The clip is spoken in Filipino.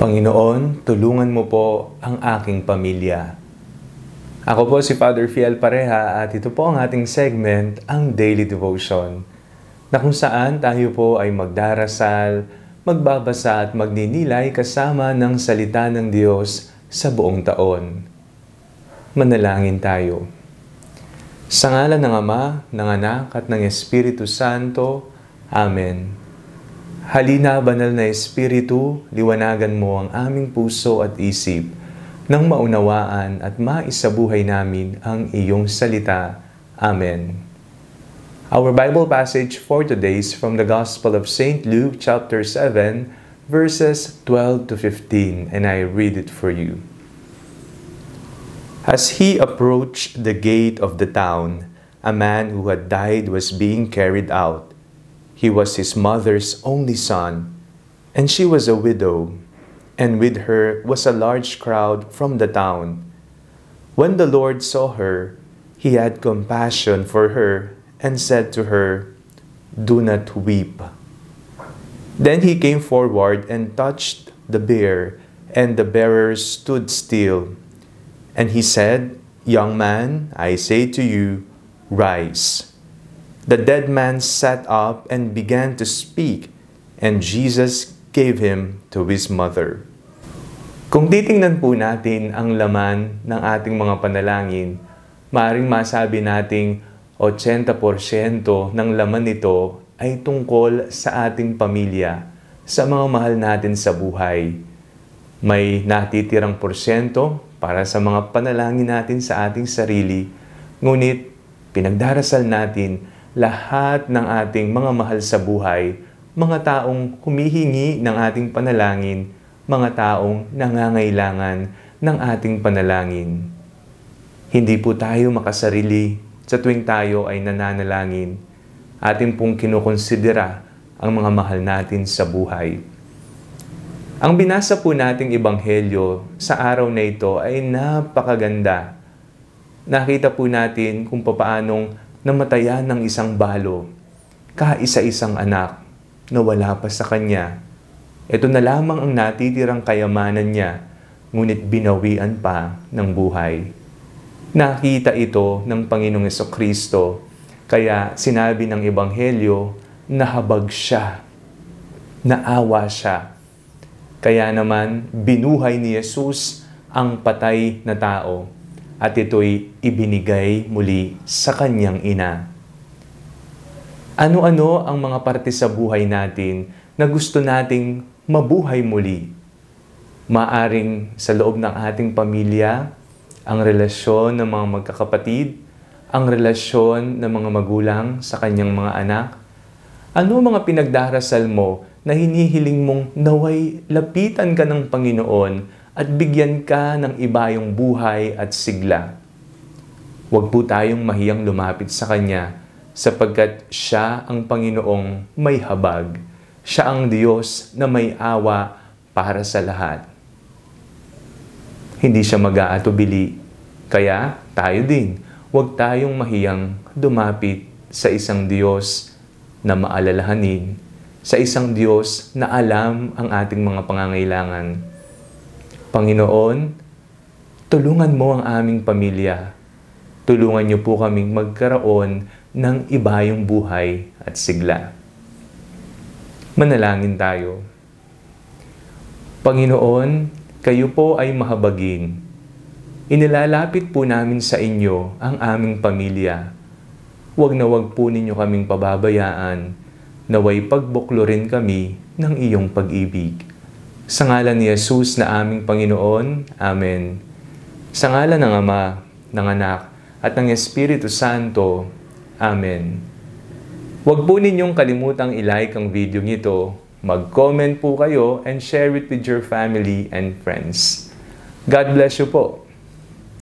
Panginoon, tulungan mo po ang aking pamilya. Ako po si Father Fiel Pareha at ito po ang ating segment, ang Daily Devotion, na kung saan tayo po ay magdarasal, magbabasa at magninilay kasama ng salita ng Diyos sa buong taon. Manalangin tayo. Sa ngalan ng Ama, ng Anak at ng Espiritu Santo. Amen. Halina, banal na Espiritu, liwanagan mo ang aming puso at isip nang maunawaan at maisabuhay namin ang iyong salita. Amen. Our Bible passage for today is from the Gospel of St. Luke chapter 7, verses 12 to 15, and I read it for you. As he approached the gate of the town, a man who had died was being carried out. He was his mother's only son, and she was a widow, and with her was a large crowd from the town. When the Lord saw her, he had compassion for her and said to her, Do not weep. Then he came forward and touched the bier, and the bearers stood still. And he said, Young man, I say to you, rise. The dead man sat up and began to speak, and Jesus gave him to his mother. Kung titingnan po natin ang laman ng ating mga panalangin, maaring masabi nating 80% ng laman nito ay tungkol sa ating pamilya, sa mga mahal natin sa buhay. May natitirang porsyento para sa mga panalangin natin sa ating sarili, ngunit pinagdarasal natin lahat ng ating mga mahal sa buhay, mga taong humihingi ng ating panalangin, mga taong nangangailangan ng ating panalangin. Hindi po tayo makasarili sa tuwing tayo ay nananalangin, atin pong kinukonsidera ang mga mahal natin sa buhay. Ang binasa po nating ebanghelyo sa araw na ito ay napakaganda. Nakita po natin kung paanong namatayan ng isang balo, kaisa-isang anak na wala pa sa kanya. Ito na lamang ang natitirang kayamanan niya, ngunit binawian pa ng buhay. Nakita ito ng Panginoong Kristo, kaya sinabi ng Ebanghelyo, nahabag siya, naawa siya. Kaya naman, binuhay ni Jesus ang patay na tao at ito'y ibinigay muli sa kanyang ina. Ano-ano ang mga parte sa buhay natin na gusto nating mabuhay muli? Maaring sa loob ng ating pamilya, ang relasyon ng mga magkakapatid, ang relasyon ng mga magulang sa kanyang mga anak? Ano mga pinagdarasal mo na hinihiling mong naway lapitan ka ng Panginoon at bigyan ka ng ibayong buhay at sigla? Huwag po tayong mahiyang lumapit sa Kanya sapagkat Siya ang Panginoong may habag. Siya ang Diyos na may awa para sa lahat hindi siya mag-aatubili. Kaya tayo din, huwag tayong mahiyang dumapit sa isang Diyos na maalalahanin, sa isang Diyos na alam ang ating mga pangangailangan. Panginoon, tulungan mo ang aming pamilya. Tulungan niyo po kaming magkaroon ng ibayong buhay at sigla. Manalangin tayo. Panginoon, kayo po ay mahabagin. Inilalapit po namin sa inyo ang aming pamilya. Huwag na huwag po ninyo kaming pababayaan, naway pagbuklo rin kami ng iyong pag-ibig. Sa ngalan ni Jesus na aming Panginoon, Amen. Sa ngalan ng Ama, ng Anak, at ng Espiritu Santo, Amen. Huwag po ninyong kalimutang ilike ang video nito Mag-comment po kayo and share it with your family and friends. God bless you po.